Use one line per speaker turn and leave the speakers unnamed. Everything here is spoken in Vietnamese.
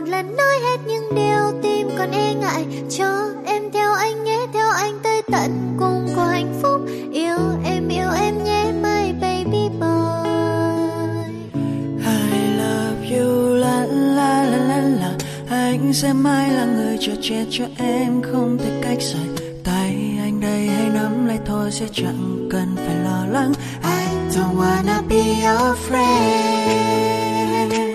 một lần nói hết những điều tim còn e ngại, cho em theo anh nhé, theo anh tới tận cùng của hạnh phúc. Yêu em yêu em nhé, my baby boy.
I love you, la la la la la. Anh sẽ mãi là người cho che cho em, không thể cách rời. Tay anh đây hãy nắm lấy thôi, sẽ chẳng cần phải lo lắng. I don't wanna be your friend.